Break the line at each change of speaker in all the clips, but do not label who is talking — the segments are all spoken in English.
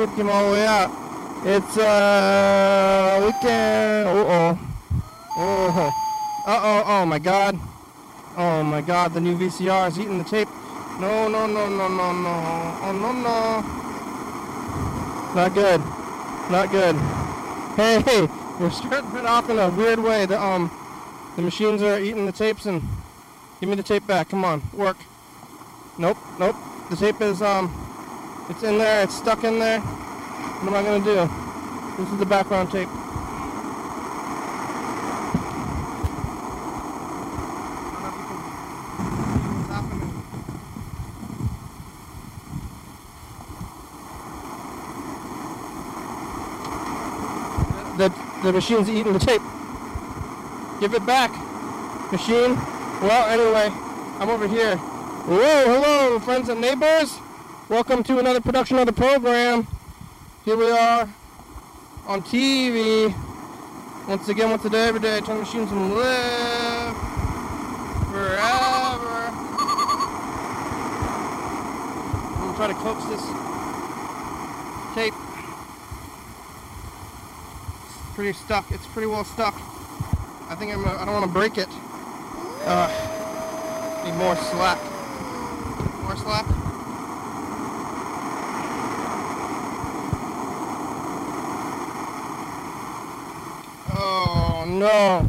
Tape came all the way out. It's uh weekend. Uh oh. Oh. Uh oh. Oh my God. Oh my God. The new VCR is eating the tape. No, no, no, no, no, no. Oh no, no. Not good. Not good. Hey, hey. We're starting it off in a weird way. The um, the machines are eating the tapes and give me the tape back. Come on, work. Nope, nope. The tape is um, it's in there. It's stuck in there. What am I gonna do? This is the background tape. The, the machine's eating the tape. Give it back, machine. Well, anyway, I'm over here. Whoa, hello, friends and neighbors. Welcome to another production of the program. Here we are on TV. Once again, once a day, every day, time machines can live forever. I'm gonna try to coax this tape. It's pretty stuck. It's pretty well stuck. I think I'm. I don't want to break it. Uh, need more slack. More slack. Oh no.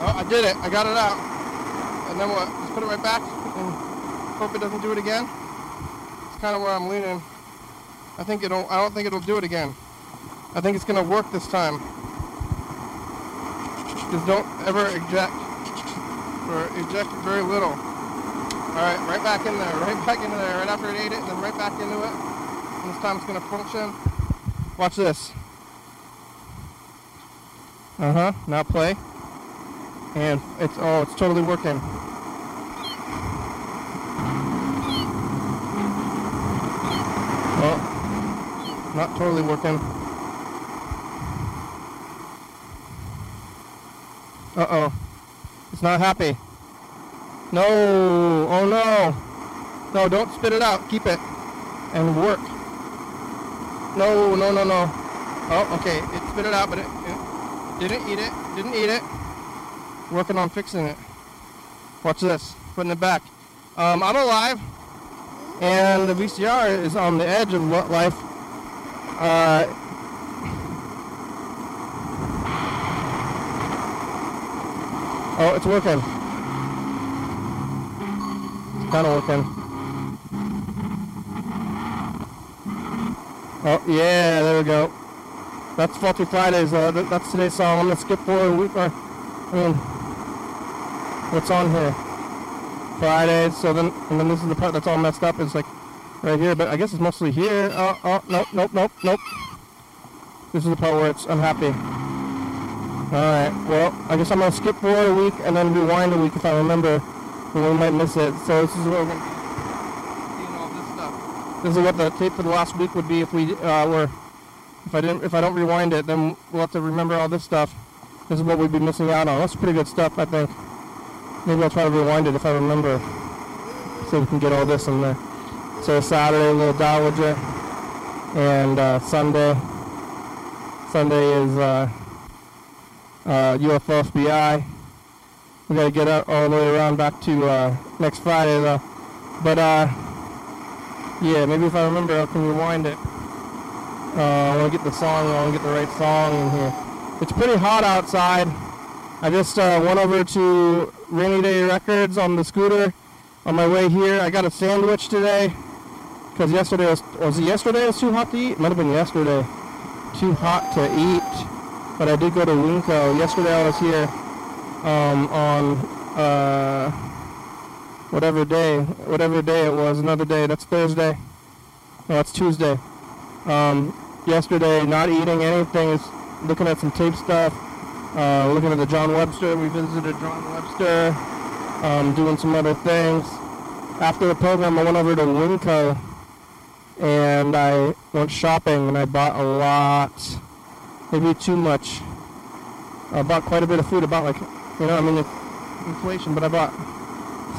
Oh, I did it. I got it out. And then what? Just put it right back and hope it doesn't do it again. It's kind of where I'm leaning. I think it'll. I don't think it'll do it again. I think it's gonna work this time. Just don't ever eject. Or eject very little. All right, back in there, right back into there, right after it ate it, and then right back into it. And this time it's gonna function. Watch this. Uh huh. Now play. And it's oh, it's totally working. Oh, not totally working. Uh oh. It's not happy. No. Oh no. No, don't spit it out. Keep it. And work. No, no, no, no. Oh, okay. It spit it out, but it, it didn't eat it. Didn't eat it. Working on fixing it. Watch this. Putting it back. Um, I'm alive. And the VCR is on the edge of life. Uh, oh, it's working. Kind of working. Oh, yeah, there we go. That's Faulty Fridays. Uh, th- that's today's song. I'm going to skip forward a week. I mean, what's on here? Fridays. So then, and then this is the part that's all messed up. It's like right here, but I guess it's mostly here. Oh, oh, nope, nope, nope, nope. This is the part where it's unhappy. Alright, well, I guess I'm going to skip forward a week and then rewind a week if I remember, we might miss it. So this is what we're going to seeing all this stuff. This is what the tape for the last week would be if we uh, were, if I didn't, if I don't rewind it, then we'll have to remember all this stuff. This is what we'd be missing out on. That's pretty good stuff, I think. Maybe I'll try to rewind it if I remember, so we can get all this in there. So Saturday, a little Dowager, and uh, Sunday. Sunday is uh, uh, UFO FBI. We gotta get out all the way around back to uh, next Friday though. But uh, yeah, maybe if I remember, I can rewind it. Uh, I want to get the song. I want to get the right song in here. It's pretty hot outside. I just uh, went over to Rainy Day Records on the scooter on my way here. I got a sandwich today because yesterday was was it yesterday? It was too hot to eat. It might have been yesterday. Too hot to eat. But I did go to Winco yesterday. I was here um, on uh, whatever day, whatever day it was. Another day. That's Thursday. No, it's Tuesday. Um, yesterday, not eating anything. Is looking at some tape stuff. Uh, looking at the John Webster. We visited John Webster. Um, doing some other things. After the program, I went over to Winco and I went shopping and I bought a lot maybe too much. I bought quite a bit of food. About like, you know, I mean, it's inflation, but I bought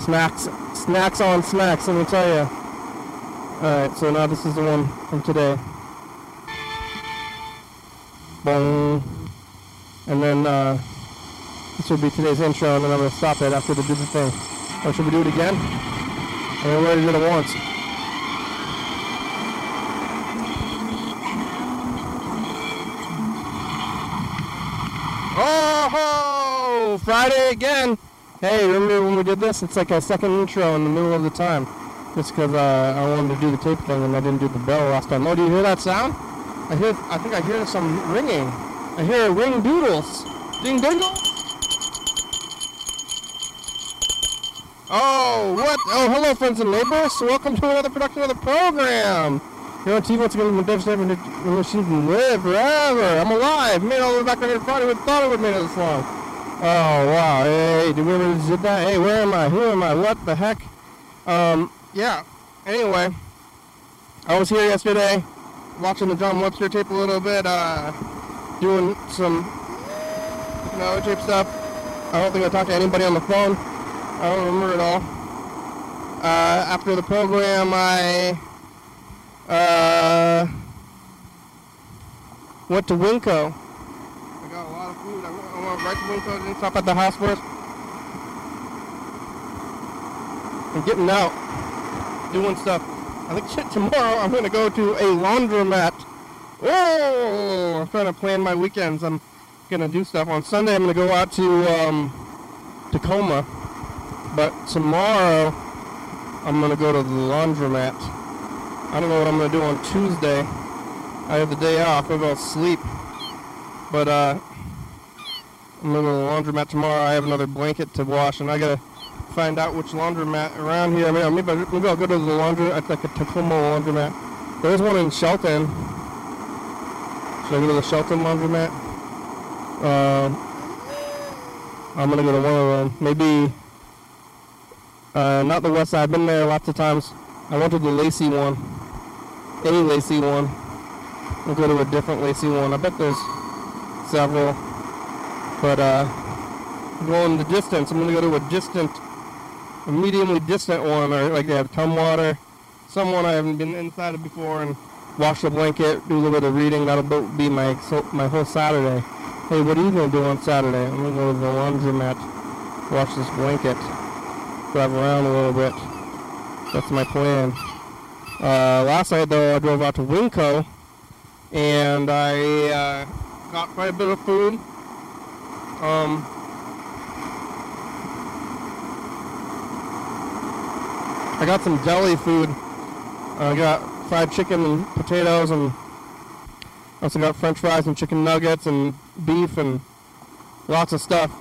snacks, snacks on snacks. Let me tell you. All right, so now this is the one from today. Boom. And then uh, this will be today's intro, and then I'm gonna stop it after the the thing. Or should we do it again? I mean, we already did it once. Oh, Friday again. Hey, remember when we did this? It's like a second intro in the middle of the time. Just because uh, I wanted to do the tape thing and I didn't do the bell last time. Oh, do you hear that sound? I hear. I think I hear some ringing. I hear ring doodles. Ding dingle. Oh, what? Oh, hello, friends and neighbors. Welcome to another production of the program. Here on TV, once again, when Dave Stephen machine can live forever. I'm alive. Made all the way back on here Friday. Who thought it would make it this long? Oh, wow. Hey, did we ever did that? Hey, where am I? Who am I? What the heck? Um, yeah. Anyway, I was here yesterday watching the John Webster tape a little bit, uh, doing some, you know, tape stuff. I don't think I talked to anybody on the phone. I don't remember at all. Uh, after the program, I uh, went to Winco. I got a lot of I right to. Didn't stop at the house first. I'm getting out, doing stuff. I think shit, tomorrow I'm gonna go to a laundromat. Oh, I'm trying to plan my weekends. I'm gonna do stuff on Sunday. I'm gonna go out to um, Tacoma, but tomorrow I'm gonna go to the laundromat. I don't know what I'm gonna do on Tuesday. I have the day off. Maybe I'll sleep. But uh, I'm gonna the laundromat tomorrow. I have another blanket to wash, and I gotta find out which laundromat around here. I mean, maybe, maybe I'll go to the laundry like a Tacoma laundromat. There's one in Shelton. Should I go to the Shelton laundromat? Uh, I'm gonna go to one of them. Maybe uh, not the West Side. I've been there lots of times. I went to the Lacey one. Any Lacey one. I'll go to a different Lacey one. I bet there's several. But uh, going the distance. I'm gonna go to a distant a mediumly distant one, or like they have Tumwater, someone I haven't been inside of before, and wash the blanket, do a little bit of reading. That'll be my my whole Saturday. Hey, what are you gonna do on Saturday? I'm gonna go to the laundromat, wash this blanket, drive around a little bit. That's my plan. Uh, last night though, I drove out to Winco, and I uh, got quite a bit of food. Um, I got some deli food. I got fried chicken and potatoes, and also got French fries and chicken nuggets and beef and lots of stuff.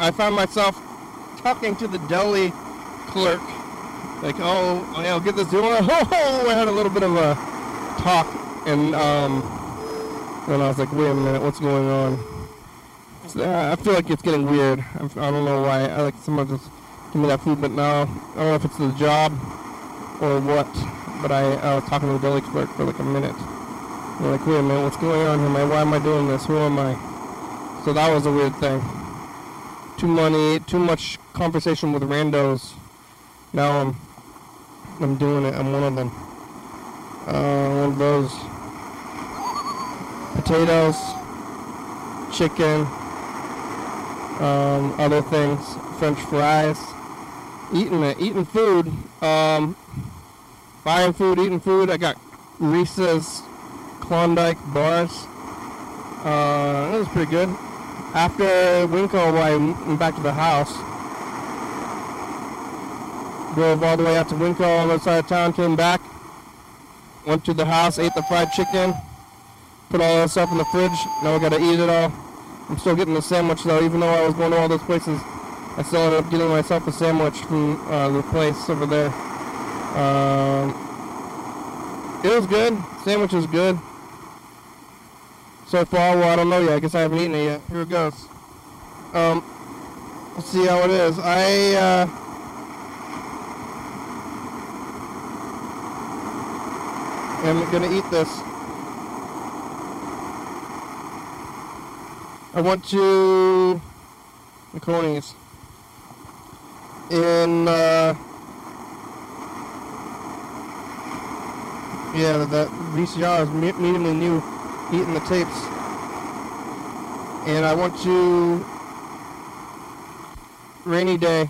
I found myself talking to the deli clerk, like, "Oh, I'll get this Do you deal." Oh, I had a little bit of a talk, and um, and I was like, "Wait a minute, what's going on?" Uh, I feel like it's getting weird. I'm, I don't know why. I like someone just give me that food, but now I don't know if it's the job or what. But I, I was talking to the deli clerk for like a minute. I'm like, wait a minute, what's going on here? Why am I doing this? Who am I? So that was a weird thing. Too money, too much conversation with randos. Now I'm, I'm doing it. I'm one of them. Uh, one of those. Potatoes, chicken, um, other things, French fries eating it, eating food, um, buying food, eating food. I got Reese's Klondike bars. Uh, it was pretty good. After Winco, I went back to the house. Drove all the way out to Winco on the other side of town, came back, went to the house, ate the fried chicken, put all that stuff in the fridge. Now I gotta eat it all. I'm still getting the sandwich though, even though I was going to all those places. I still ended up getting myself a sandwich from uh, the place over there. Um, it was good. Sandwich was good. So far, well, I don't know yet. I guess I haven't eaten it yet. Here it goes. Um, let's see how it is. I, uh, am gonna eat this. I went to Coney's in uh, yeah that VCR is me- mediumly new, eating the tapes, and I went to Rainy Day.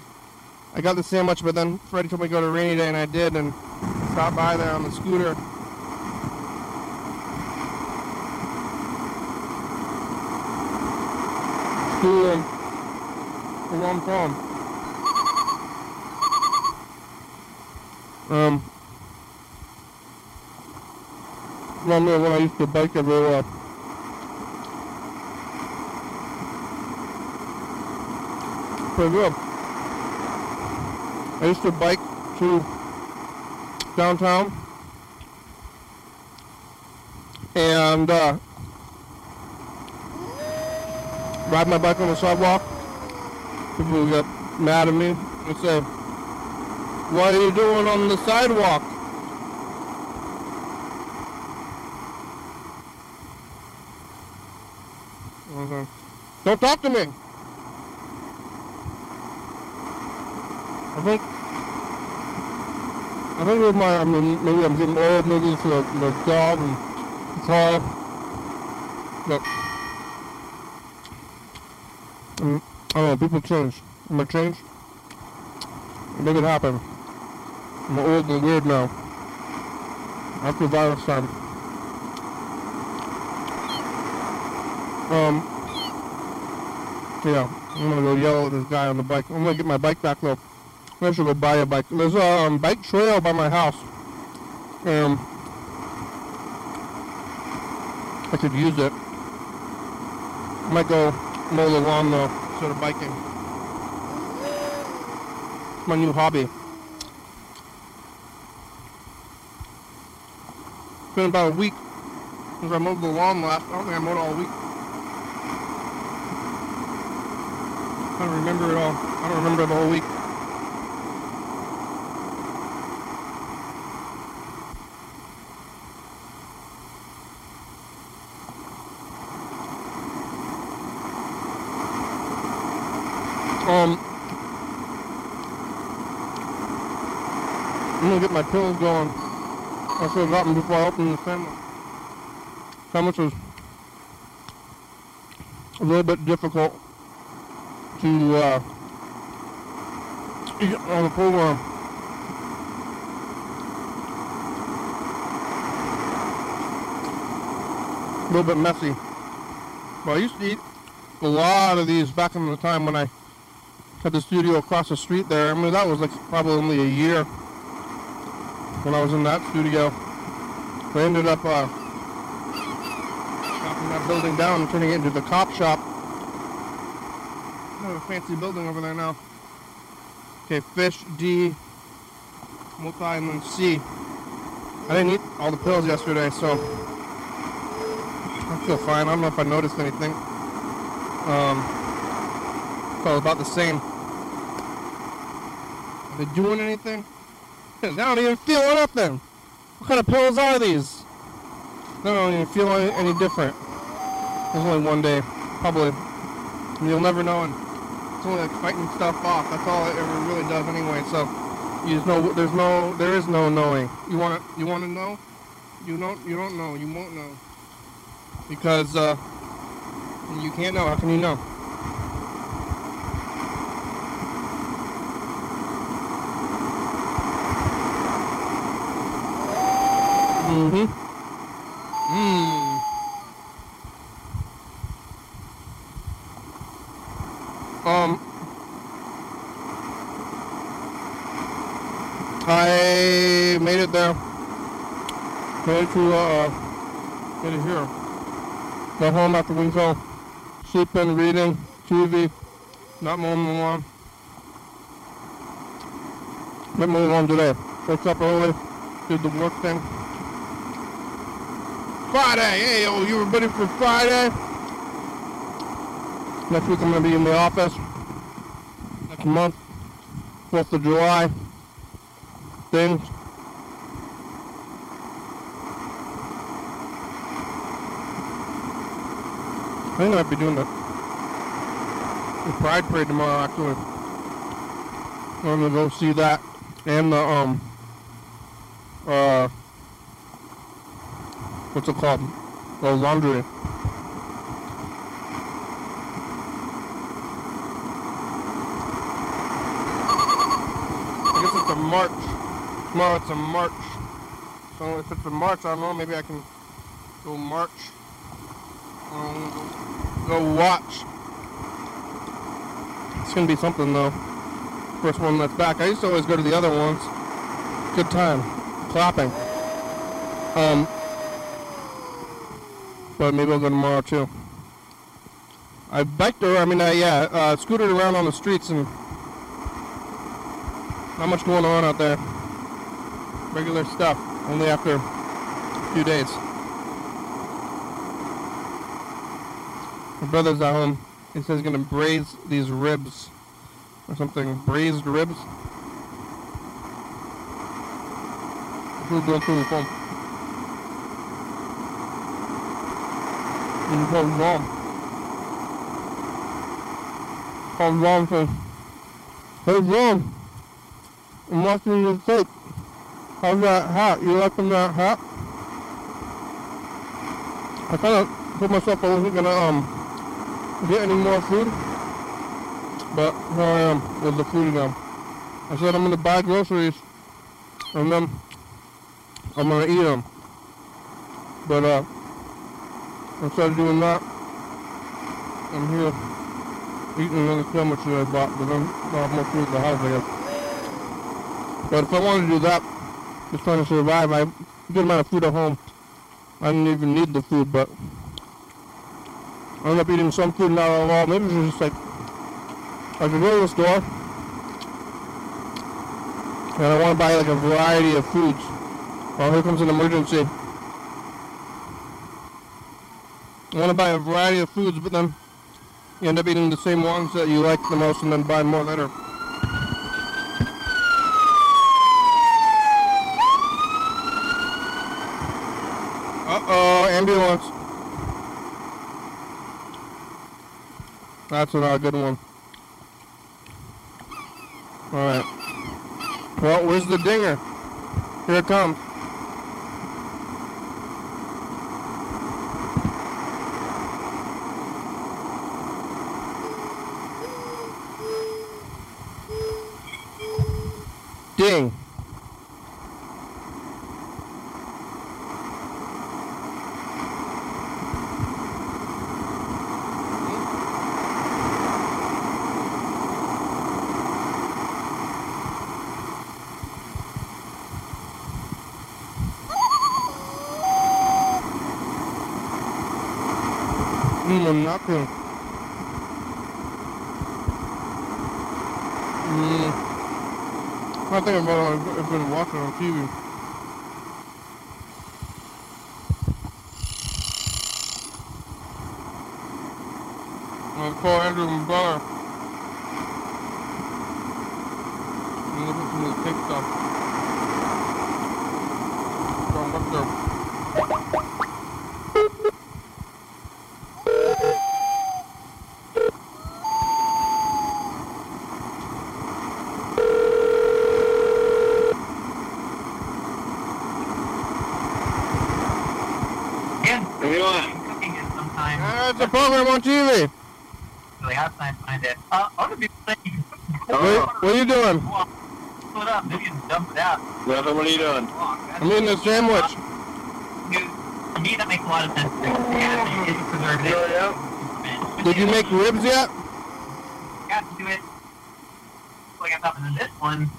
I got the sandwich, but then Freddie told me to go to Rainy Day, and I did, and stopped by there on the scooter. To um, where I'm from. Um, there when I used to bike everywhere. Pretty good. I used to bike to downtown and uh, ride my bike on the sidewalk. People get mad at me and say, what are you doing on the sidewalk? Was Don't talk to me. I think I think with my I mean maybe I'm getting old, maybe it's the, the job and the car. But I don't know, people change. Am I change? Make it happen. I'm old and weird now. After virus time. Um, yeah, I'm gonna go yell at this guy on the bike. I'm gonna get my bike back though. I should go buy a bike. There's a um, bike trail by my house. Um, I could use it. I might go mow the lawn though, instead of biking. It's my new hobby. It's been about a week since I mowed the lawn last. I don't think I mowed all week. I don't remember it all. I don't remember the whole week. Um, I'm gonna get my pills going. I should have got them before I opened the sandwich. Sandwich was a little bit difficult to uh, eat on the program. A little bit messy. But I used to eat a lot of these back in the time when I had the studio across the street there. I mean, that was like probably only a year when I was in that studio. I ended up uh, knocking that building down and turning it into the cop shop. Have a fancy building over there now. Okay, fish, D, multi, and then C. I didn't eat all the pills yesterday, so I feel fine. I don't know if I noticed anything. Um, felt about the same. Are they doing anything? I don't even feel nothing. What kind of pills are these? I don't even feel any, any different. There's only one day, probably. You'll never know. And it's only like fighting stuff off. That's all it ever really does anyway. So you just know there's no, there is no knowing. You want to, you want to know? You don't, you don't know. You won't know because uh, you can't know. How can you know? Mm-hmm. Mm. Um, I made it there. Made it to, uh, made it here. Got home after Winslow. Sleeping, reading, TV, not mowing the lawn. Not mowing the lawn today. Woke up early, did the work thing. Friday, hey, yo, you ready for Friday? Next week I'm gonna be in the office. Next month, 4th of July. Things. I think I might be doing that. the Pride Parade tomorrow. Actually, I'm gonna go see that and the um uh what's it called? The laundry. I guess it's a march. Tomorrow it's a march. So if it's a march, I don't know. Maybe I can go march. Um, go watch. It's gonna be something though. First one that's back. I used to always go to the other ones. Good time. Clapping. Um, but maybe I'll go tomorrow too. I biked around, I mean, uh, yeah, uh, scooted around on the streets and not much going on out there. Regular stuff, only after a few days. My brother's at home. He says he's gonna braise these ribs or something. Braised ribs. Going through the You called wrong. Called wrong for. Hey, wrong. I'm watching your tape. How's that hat? You liking that hat? I kind of put myself I wasn't gonna um get any more food, but here I am with the food again. I said I'm gonna buy groceries and then I'm gonna eat them. But uh, instead of doing that, I'm here eating another sandwich that I bought, but I'll have more food in the house, I guess. But if I wanted to do that, just trying to survive, I good amount of food at home. I didn't even need the food, but I ended up eating some food not at all. Maybe it's just like I could go to the store and I want to buy like a variety of foods. Well, here comes an emergency. I want to buy a variety of foods, but then you end up eating the same ones that you like the most and then buy more later. Uh-oh, ambulance. That's not a good one. Alright. Well, where's the dinger? Here it comes. Ding. Mm, I'm not going. Mm. I think about it. I've on TV. I'll call Andrew at some of the tech stuff. So what's their
Yeah,
What do you want?
cooking it sometime.
It's a program on TV.
Really outside find it. Uh, other people think you can
What, what are you doing?
pull it up, maybe you dump it out.
Nothing, what are you doing?
Walk.
I'm eating a sandwich.
You, to me, that makes a lot of sense. Yeah, it's preservative.
yeah.
Did you make ribs yet?
Got to do it. Like I thought, and then this one,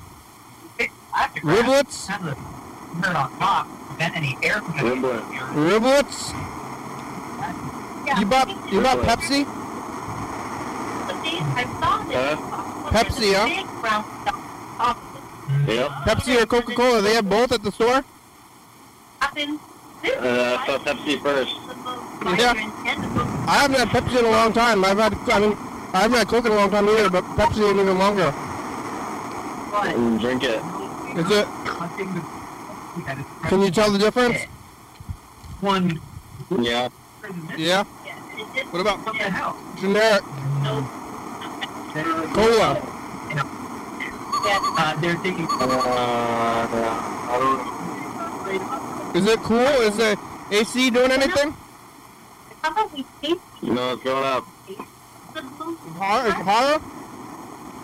it, I have to
Riblets?
have the bird on top, prevent any air from getting
Riblets?
Yeah.
You bought you bought. Pepsi?
But I saw this.
Huh?
Pepsi, huh?
Big brown stuff opposite.
Yep.
Pepsi or Coca Cola? They have both at the store.
Uh, I saw Pepsi first.
Yeah.
Yeah.
I haven't had Pepsi in a long time. I've had I mean I haven't had Coke in a long time either, but Pepsi ain't even longer.
But
drink it.
Is it?
I think the- that is
Can you tell the difference?
One.
Yeah.
Yeah.
Yeah, it just
What about
What the hell?
generic?
no.
They're,
Cola.
You
Yeah.
uh, they're taking.
Uh, I don't
Is it cool? Is the AC doing anything?
How about we
No, it's going up.
the blue
Hot? Is it hotter?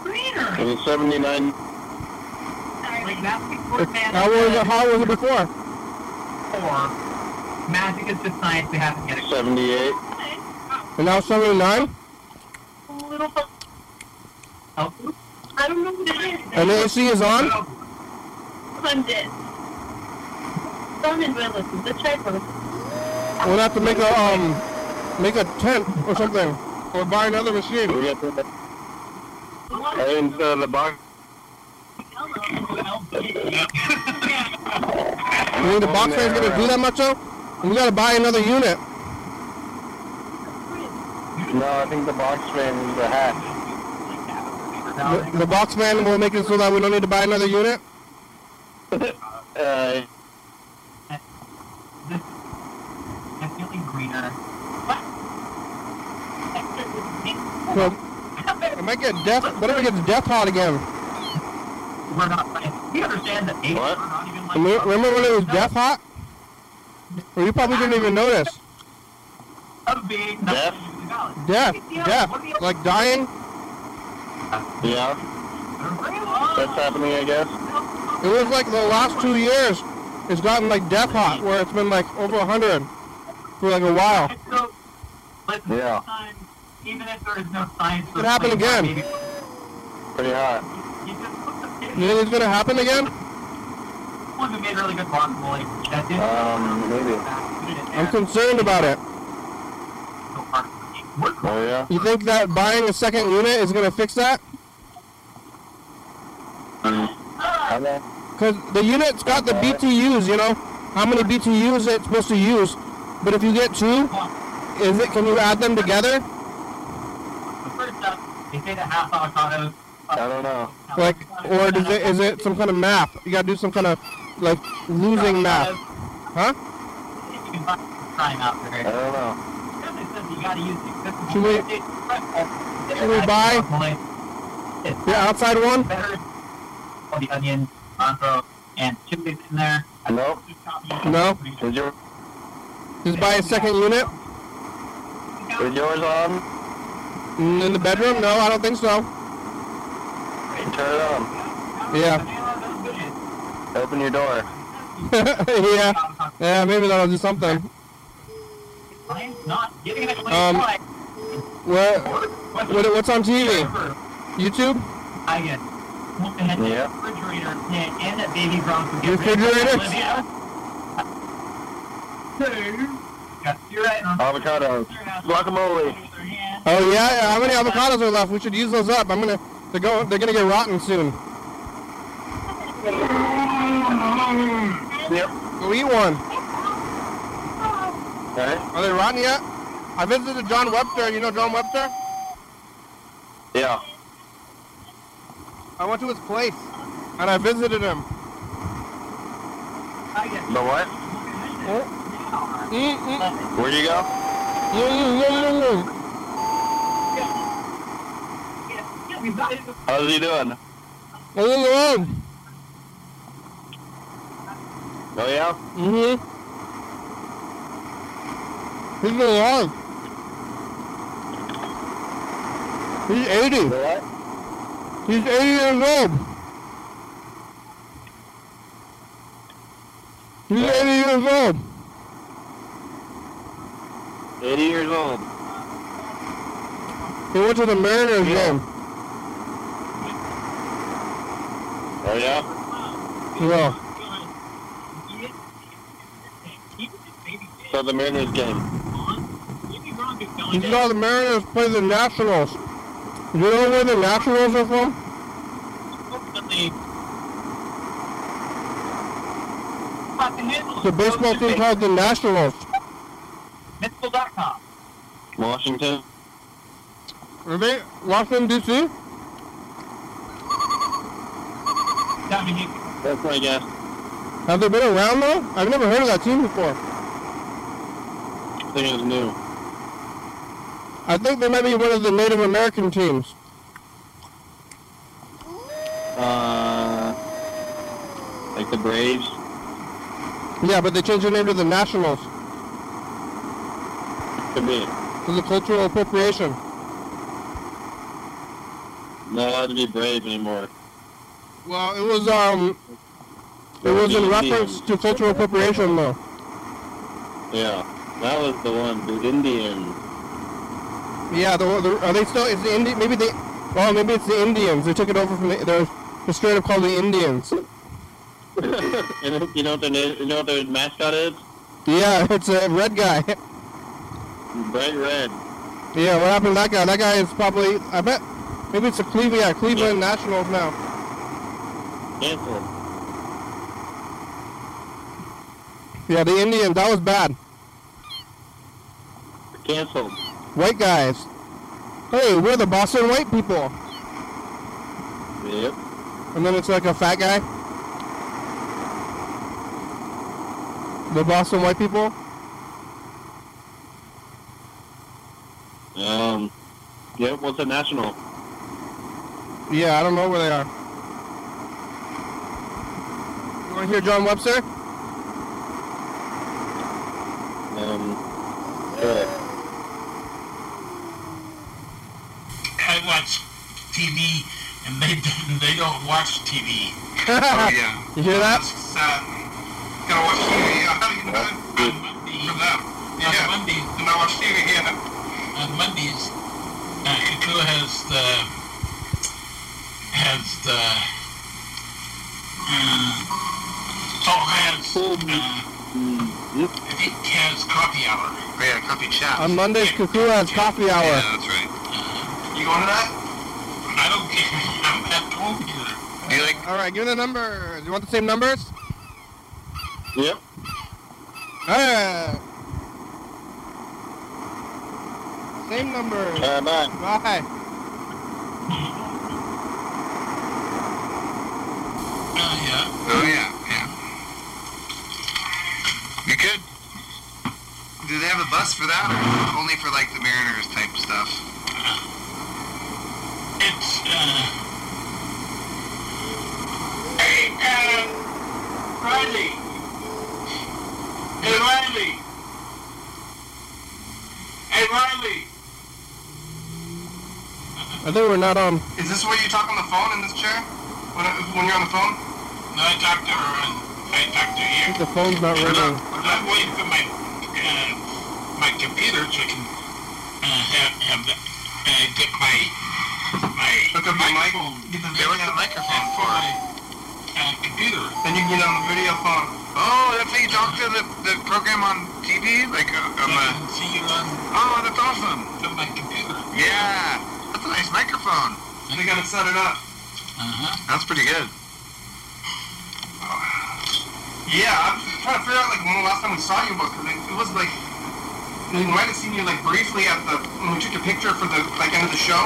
Greener.
It was 79.
Like that's before
It's,
man.
how was it? How was it before?
Four. magic is just science. We haven't yet.
78.
And now 79?
little bit.
Oh,
I don't know what it is.
And the AC is on?
I'm dead. Don't enjoy listen. Let's try for
We'll have to make a um, make a tent or something, or buy another machine.
We got the, I didn't uh, the box.
You think the box fan's gonna do that much though? We gotta buy another unit.
No, I think the box fan the hat.
The, the box fan will make it so that we don't need to buy another unit.
Uh,
This I'm feeling greener.
So it might get death. What if it gets death hot again?
We're not. We understand that eight
What?
are not even like.
Remember remember when it was death hot? Or you probably didn't even notice.
A big
Death?
Death, death, like dying.
yeah, that's happening, I guess.
It was like the last two years. It's gotten like death hot, where it's been like over a hundred for like a while.
So, but
Yeah.
sometimes, even if there is no science,
Could happen again.
Pretty hot.
you just put the
You think it's gonna happen again?
one made really good guacamole. That did.
Um, maybe.
I'm concerned about it.
Oh, yeah?
You think that buying a second unit is gonna fix that? Because the unit's got the BTUs, you know, how many BTUs it's supposed to use. But if you get two, is it? Can you add them together?
First up, they say that half.
I don't know.
Like, or does it? Is it some kind of math? You gotta do some kind of like losing math, huh?
You can buy try them out
I don't know.
You gotta use the
Should we- should we buy- The outside one?
better the cilantro, and chilies in there.
Nope.
No.
Is, your,
Just buy a second unit
is yours on?
Mm, in the bedroom? No, I don't think so.
Turn it on.
Yeah,
Open your door.
yeah, yeah. Maybe that'll do something.
Not giving it a
Um. What? What? What's on TV? YouTube?
I get
Yeah.
refrigerator and that baby brown.
Refrigerator?
Two. Got two right on.
Avocados. Guacamole.
Oh yeah. yeah, How many avocados are left? We should use those up. I'm gonna. They're going. They're gonna get rotten soon.
Yep.
Go eat one.
Okay.
Are they rotten yet? I visited John Webster. You know John Webster?
Yeah.
I went to his place and I visited him.
I get
The what?
Mm, mm,
Where'd you go? How's he doing?
Oh, yeah? Mm-hmm. He's alive. He's 80.
The what?
He's 80 years old. He's 80 years old.
80 years old.
He went to the Mariners
Yeah.
game.
Oh, yeah?
Yeah.
So the Mariners game.
You saw the Mariners play the Nationals. You know where the Nationals are from? The baseball team called the Nationals.
Mitchell.com.
Washington.
Are they Washington, D.C.?
Dominic.
That's my guess.
Have they been around though? I've never heard of that team before.
I think it's new.
I think they might be one of the Native American teams.
Uh, like the Braves?
Yeah, but they changed their name to the Nationals.
To be.
For the cultural appropriation.
Not allowed to be brave anymore.
Well, it was, um, it was in reference to cultural appropriation, though.
Yeah, that was the one, the Indians.
Yeah, the, the are they still? Is the Indian? Maybe they. Well, maybe it's the Indians. They took it over from the. They're, they're straight up called the Indians.
you know what their you know what their mascot is?
Yeah, it's a red guy.
Bright red.
Yeah, what happened to that guy? That guy is probably. I bet. Maybe it's a Cleveland. Yeah, Cleveland Nationals now.
Canceled.
Yeah, the Indians. That was bad.
Canceled.
White guys. Hey, we're the Boston white people.
Yep.
And then it's like a fat guy. The Boston white people.
Um. Yep. What's a national?
Yeah, I don't know where they are. You want to hear John Webster?
Um. Good.
I watch TV and they they don't watch TV.
Oh yeah.
You hear that?
It's, uh, gotta watch TV. Yeah, how do you know that?
On Monday,
For them.
on
Yeah.
Monday,
And I watch TV. Yeah.
on Mondays, uh, Kakua has the has the uh, oh has uh,
Yep.
I think has coffee hour.
Oh, yeah, coffee chat.
On Mondays, Kukua has coffee hour.
yeah, that's right. You going to that?
I don't get I'm at home here.
Do you like?
All right, give me the number. You want the same numbers?
Yep.
All right. Same numbers.
All right, bye.
Bye.
Uh, yeah.
Oh yeah, yeah. You could. Do they have a bus for that, or only for like the Mariners type stuff?
It's uh Hey uh Riley Hey Riley Hey Riley
I think we're not on.
Is this where you talk on the phone in this chair? When, when you're on the phone?
No I talk to her and I talk to
I
you.
think the phone's not ringing.
I'm waiting for my uh my computer so I can uh have have the uh get my my
Hook up your mic.
microphone.
Get the
Yeah, what's the microphone for my uh computer.
Then you can get on the video phone. Oh, that's how you talk to the, the program on TV? Like, uh,
I
um, uh,
can see you on
oh, that's awesome.
from my computer.
Yeah, that's a nice microphone. They gotta set it up.
Uh-huh.
That's pretty good. Yeah, I'm trying to figure out like when the last time we saw you was, because it, it was like we might have seen you like briefly at the when we took a picture for the like end of the show,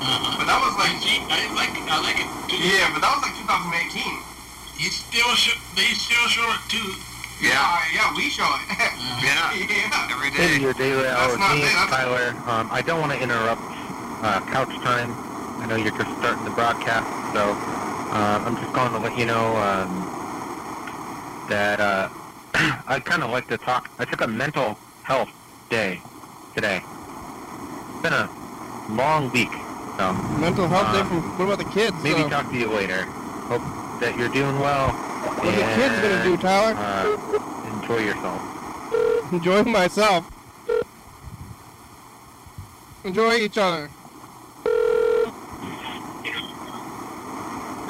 Uh-huh.
but that was
I
like
see. I like. I like it. Too.
yeah, but that was like 2018.
You still show. They still show it too.
Yeah, yeah, we show it.
Yeah.
yeah, every
Hey, your daily
That's
hour
not
team, Tyler. Um, I don't want to interrupt uh, couch time. I know you're just starting the broadcast, so uh, I'm just going to let you know um, that uh, I'd kind of like to talk. I took a mental health day today. It's been a long week, so
Mental health day
Um,
from. What about the kids?
maybe
uh,
talk to you later. Hope that you're doing well.
what the kids gonna do, Tyler?
Uh, enjoy yourself.
Enjoy myself. Enjoy each other.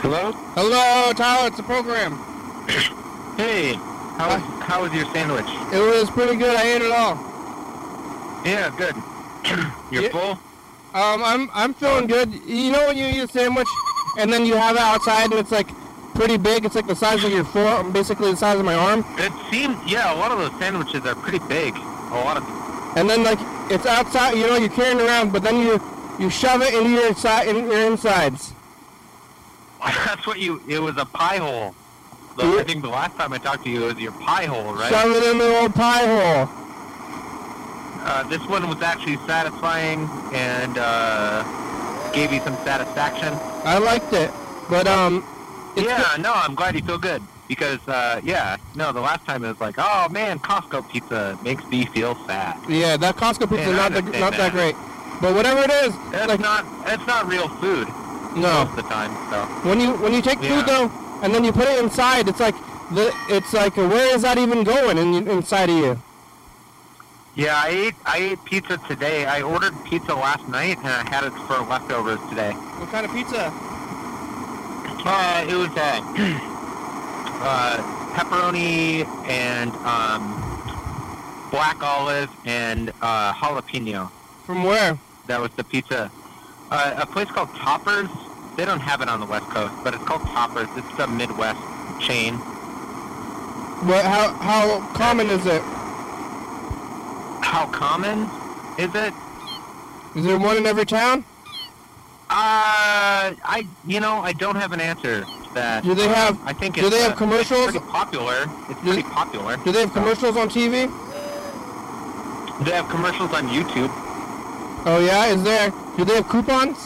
Hello?
Hello, Tyler. It's a program.
Hey, how was, how was your sandwich?
It was pretty good. I ate it all.
Yeah, good. You're
Yeah.
full?
Um, I'm I'm feeling good. You know when you eat a sandwich and then you have it outside and it's like pretty big. It's like the size of your forearm, basically the size of my arm.
It seems, yeah, a lot of those sandwiches are pretty big. A lot of,
And then like it's outside. You know you're carrying around, but then you you shove it into your side in your insides.
that's what you, it was a pie hole. The, I think the last time I talked to you, it was your pie hole, right?
Shove it in the old pie hole.
Uh, this one was actually satisfying and uh, gave you some satisfaction.
I liked it, but um,
yeah, no, I'm glad you feel good. because uh, yeah, no, the last time it was like, oh man, Costco pizza makes me feel sad.
Yeah, that Costco pizza
Man,
is not the, not that
that.
great. But whatever it is,
It's
like
not, it's not real food
no.
most of the time. So
When you when you take
Yeah.
food though, and then you put it inside, it's like the it's like where is that even going in, inside of you?
yeah, I ate, I ate pizza today. I ordered pizza last night and I had it for leftovers today.
What kind of pizza?
Uh, it was uh, uh, pepperoni and um, black olive and uh, jalapeno.
From where?
That was the pizza. Uh, a place called Toppers. They don't have it on the West Coast, but it's called Toppers. It's a Midwest chain.
What? How how common is it?
How common is it?
Is there one in every town?
Uh, I you know I don't have an answer to that.
Do they have-
I think
do
it's,
they have
uh,
commercials?
It's pretty popular. It's
Do-
pretty popular.
Do they have commercials on TV?
They have commercials on YouTube.
Oh yeah, is there? Do they have coupons?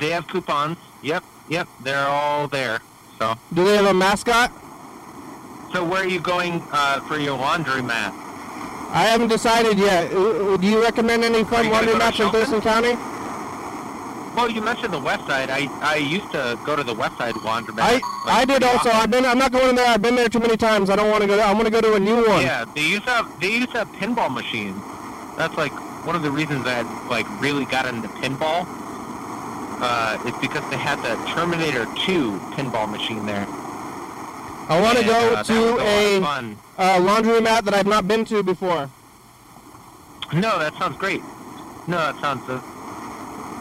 They have coupons. Yep, yep. They're all there. So,
Do they have a mascot?
so where are you going uh, for your laundry mat?
I haven't decided yet. Uh, Do you recommend any fun laundry mats in Thurston County?
Well, you mentioned the West Side. I I used to go to the West Side laundromat.
I
like,
I did also.
often.
I've been. I'm not going there. I've been there too many times. I don't want to go. There. I want to go to a new one.
Yeah, they used to have they used to have pinball machines. That's like one of the reasons I like really got into pinball. Uh, is because they had the Terminator 2 pinball machine there.
I want to go
uh,
to a
fun.
uh, laundry mat that I've not been to before.
No, that sounds great. No, that sounds. Uh,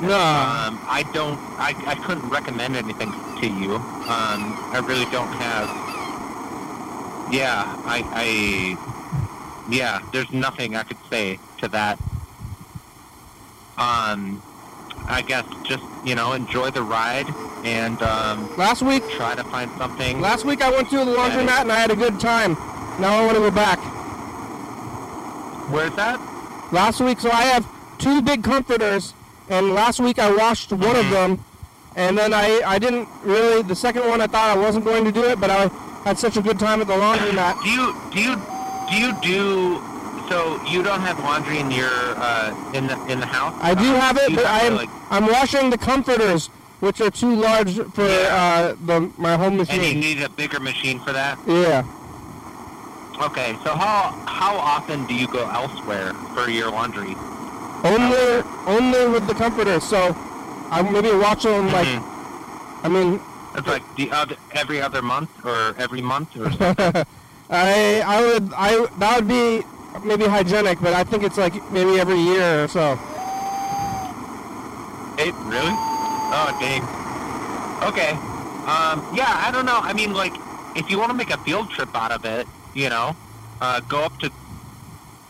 No.
Um, I don't. I, I couldn't recommend anything to you. Um, I really don't have. Yeah, I, I. Yeah, there's nothing I could say to that. Um, I guess just you know enjoy the ride and um,
Last week,
try to find something.
last week I went to the laundromat and I had a good time. Now I want to go back.
Where's that?
Last week, so I have two big comforters, and last week I washed one of them, and then I I didn't really. The second one I thought I wasn't going to do it, but I had such a good time at the laundry mat.
Do you do you do you do? So you don't have laundry in your uh, in the in the house?
I do
Uh,
have it, but I'm,
like,
I'm washing the comforters, which are too large for uh, the my home machine.
and you need a bigger machine for that.
Yeah.
Okay, so how how often do you go elsewhere for your laundry?
Only, only with the comforter. So, I'm maybe watch them like.
Mhm.
I mean,
It's like the other every other month or every month or something.
I I would I that would be maybe hygienic, but I think it's like maybe every year or so.
Hey, really? Oh, dang. Okay. Um, yeah, I don't know. I mean, like, if you want to make a field trip out of it, you know, uh, go up to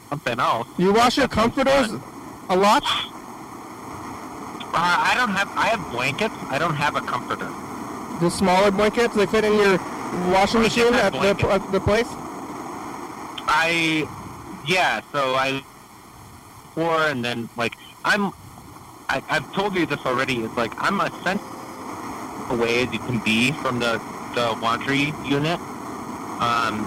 something else.
You wash your comforters
fun.
A lot.
Uh, I don't have. I have blankets. I don't have a comforter.
The smaller blankets they fit in your washing machine at the at the place.
I, yeah. So I, or and then like I'm, I, I've told you this already. It's like I'm a cent away as you can be from the the laundry unit, um,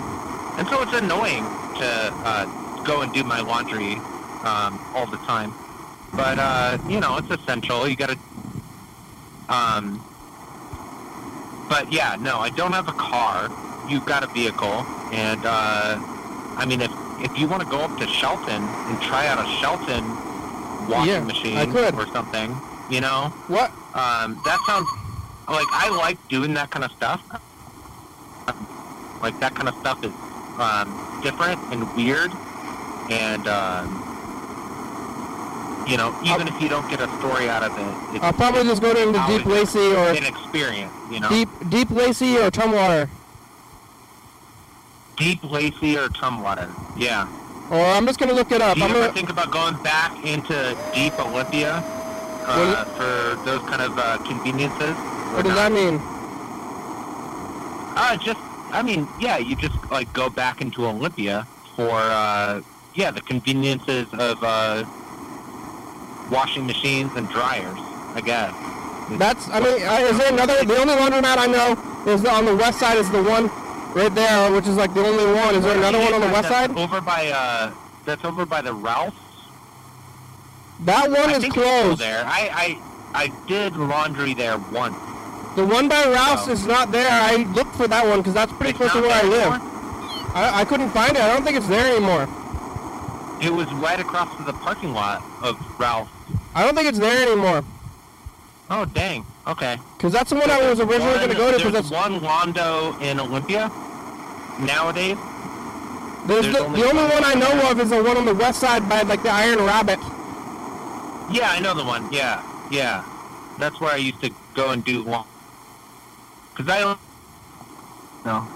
and so it's annoying to uh, go and do my laundry um, all the time. But uh, you know, it's essential. You got to. Um, but yeah, no, I don't have a car. You've got a vehicle, and uh, I mean, if if you want to go up to Shelton and try out a Shelton washing
Yeah,
machine or something, you know,
What?
um, that sounds like I like doing that kind of stuff. Like that kind of stuff is um, different and weird, and um, you know, even if you don't get a story out of it,
I'll probably just go to into Deep Lacey or
an experience. You know,
Deep Deep Lacey or Tumwater.
Deep Lacey or Tumwater. Yeah.
Or I'm just gonna look it up.
Do you
I'm
ever
gonna.
think about going back into Deep Olympia uh, for those kind of uh, conveniences?
What does that mean?
Uh, just, I mean, yeah, you just like go back into Olympia for, uh, yeah, the conveniences of uh, washing machines and dryers. I guess.
That's. I mean, uh, is there another? The only laundromat I know is on the west side is the one right there, which is like the only one. Is there another one on the west side?
Over by uh, that's over by the Ralphs.
That one
I
is closed.
there. I, I I did laundry there once.
The one by Ralph's is not there. I looked for that one because that's pretty
It's
close to where I live. I, I couldn't find it. I don't think it's there anymore.
It was right across from the parking lot of Ralph's.
I don't think it's there anymore.
Oh dang. Okay.
Because that's the one I was originally going to go to. Because
There's
that's
one Londo in Olympia nowadays. there's
the,
only
the only
one.
one I know of is the one on the west side by like the Iron Rabbit.
Yeah, I know the one. Yeah, yeah. That's where I used to go and do long. Cause I don't. No.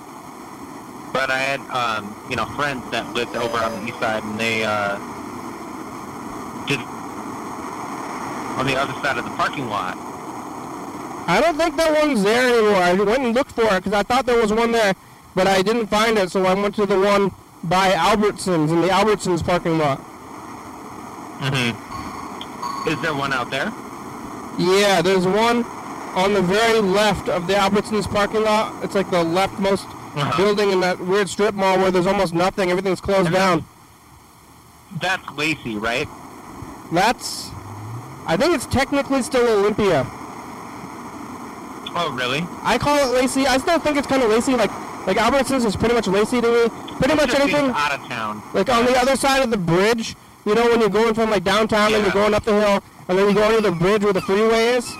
But I had, um, you know, friends that lived over on the east side, and they uh, did on the other side of the parking lot.
I don't think that one's there anymore. I went and looked for it because I thought there was one there, but I didn't find it. So I went to the one by Albertsons in the Albertsons parking lot.
Mm-hmm. Is there one out there?
Yeah, there's one on the very left of the Albertsons parking lot. It's like the leftmost
Uh-huh.
building in that weird strip mall where there's almost nothing. Everything's closed
And
down.
That's Lacey, right?
That's, I think it's technically still Olympia.
Oh, really?
I call it Lacey. I still think it's kind of Lacey. Like, like Albertsons is pretty much Lacey to me. Pretty much anything.
out of town.
Like on the other side of the bridge, you know, when you're going from like downtown and you're going up the hill, and then you go under the bridge where the freeway is.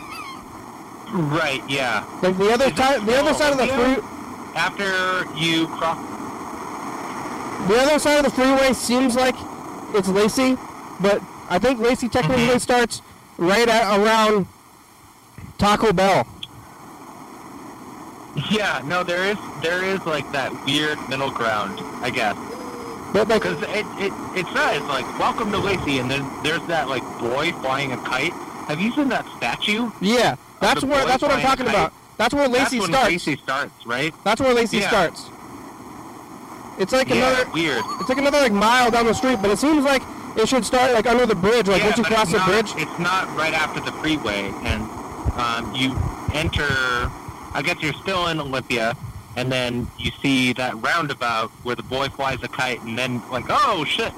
Right. Yeah.
Like the other side, the other side of the
Olympia? After you cross.
the other side of the freeway seems like it's Lacey, but I think Lacey technically
Mhm.
starts right at around Taco Bell.
Yeah. No, there is there is like that weird middle ground, I guess.
But like,
Because it, it, it says, like, welcome to Lacey, and then there's that, like, boy flying a kite. Have you seen that statue?
yeah, that's where that's what I'm talking about. That's where Lacey
That's
starts.
Lacey starts, right?
That's where Lacey
Yeah.
starts. It's like
yeah,
another,
weird.
it's like another like mile down the street, but it seems like it should start like under the bridge, like
yeah,
once you cross the
not,
bridge.
It's not right after the freeway, and um, you enter. I guess you're still in Olympia, and then you see that roundabout where the boy flies a kite, and then like, oh shit!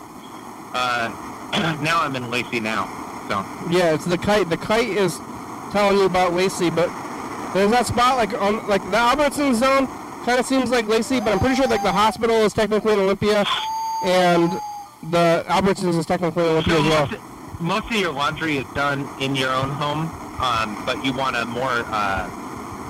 Uh, now I'm in Lacey now. So
Yeah, it's the kite. The kite is telling you about Lacey, but there's that spot like on like the Albertson zone kind of seems like Lacey, but I'm pretty sure like the hospital is technically in Olympia, and the Albertsons is technically in Olympia
So
as well.
most, of your laundry is done in your own home, um, but you want a more uh,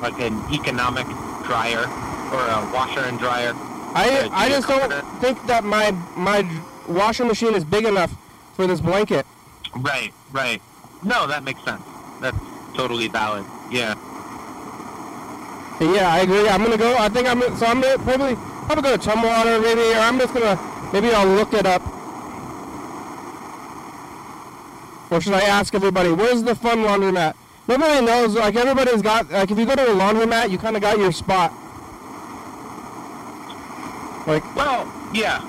like an economic dryer or a washer and dryer.
I I just don't think that my my washing machine is big enough for this blanket.
Right, right. No, that makes sense. That's totally valid. Yeah.
Yeah, I agree. I'm gonna go. I think I'm so I'm gonna probably probably go to Tumwater maybe, or I'm just gonna maybe I'll look it up. Or should I ask everybody? Where's the fun laundromat? Nobody knows. Like everybody's got. Like if you go to a laundromat, you kind of got your spot. Like
Well, yeah.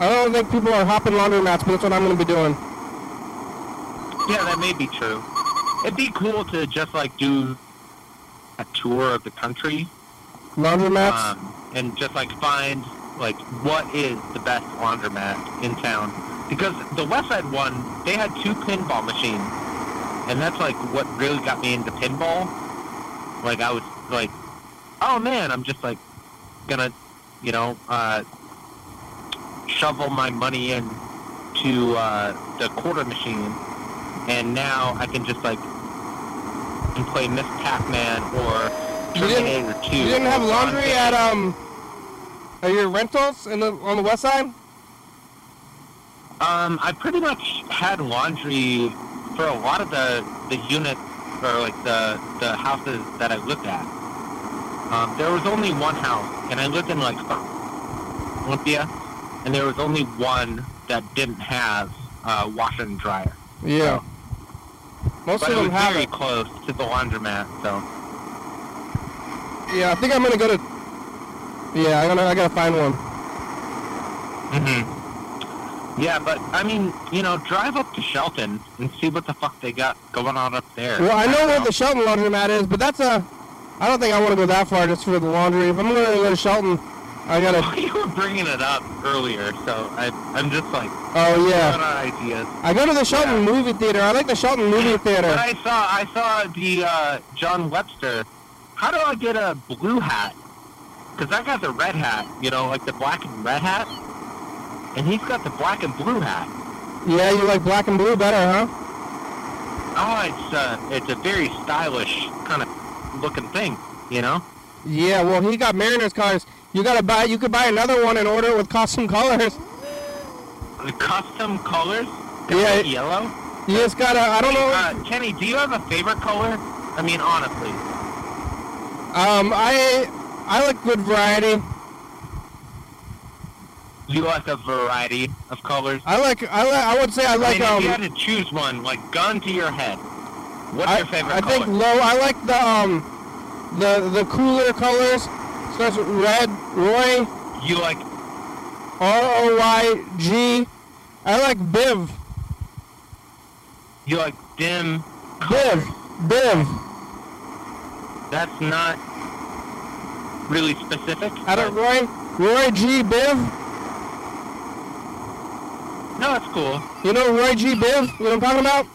I don't think people are hopping laundromats, but that's what I'm gonna be doing.
Yeah, that may be true. It'd be cool to just like do a tour of the country.
Laundromats.
um, and just like find like what is the best laundromat in town. Because the west side one they had two pinball machines. And that's like what really got me into pinball. Like i was like oh man i'm just like gonna you know uh shovel my money in to uh the quarter machine. And now i can just like and play miss pac-man or Terminator 2
you didn't have laundry at um. At your rentals in the on the west side?
Um, I pretty much had laundry for a lot of the the units or like the the houses that I lived at. Um, there was only one house, and I lived in like Olympia, and there was only one that didn't have uh, washer and dryer.
Yeah. Most
But
of them have
very
it.
close to the laundromat, so
Yeah, I think I'm gonna go to. Yeah, I'm gonna. I gotta find one.
hmm yeah. But I mean, you know, drive up to Shelton and see what the fuck they got going on up there.
Well, I know
don't
where the Shelton laundromat is, but that's a. I don't think I want to go that far just for the laundry. If I'm gonna go to Shelton, I gotta.
you were bringing it up earlier, so I, I'm just like
Oh yeah.
ideas.
I go to the Shelton
Yeah.
movie theater. I like the Shelton movie theater.
But I saw I saw the uh, John Webster. How do I get a blue hat? Because I got the red hat, you know, like the black and red hat, and he's got the black and blue hat.
Yeah, you like black and blue better, huh?
Oh, it's uh, it's a very stylish kind of looking thing, you know.
Yeah, well, he got Mariners cars. You gotta buy. You could buy another one and order it with custom colors.
The custom colors.
Yeah,
yellow.
You just gotta. I don't know.
Uh, Kenny, do you have a favorite color? I mean, honestly.
Um, I I like good variety.
You like a variety of colors?
I like. I like. I would say I like.
I
Um,
mean, if you had to choose one, like gun to your head, what's
I,
your favorite color?
I
color?
think low. I like the um, the the cooler colors. With red. Roy.
you like
R O Y G. I like Biv.
you like dim.
Biv. Biv.
That's not really specific.
I don't. Roy. Roy G. Biv.
No, that's cool.
You know Roy G. Biv? You know what I'm talking about?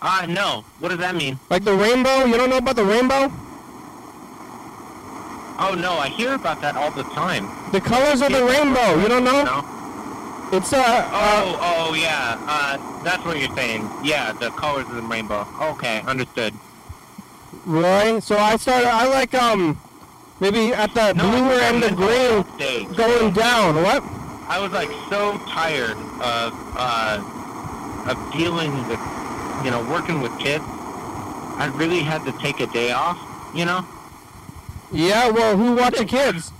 Uh, no. What does that mean?
Like the rainbow? You don't know about the rainbow?
Oh no, I hear about that all the time.
The colors of the rainbow. You don't know?
No.
It's uh. uh
Oh, oh yeah. Uh, that's what you're saying. Yeah, the colors of the rainbow. Okay, understood.
Roy. So I started. I like um, maybe at the
No,
bluer end of green,
days.
going down. What?
I was like so tired of uh, of dealing with, you know, working with kids. I really had to take a day off. You know.
Yeah. Well, who watch the kids?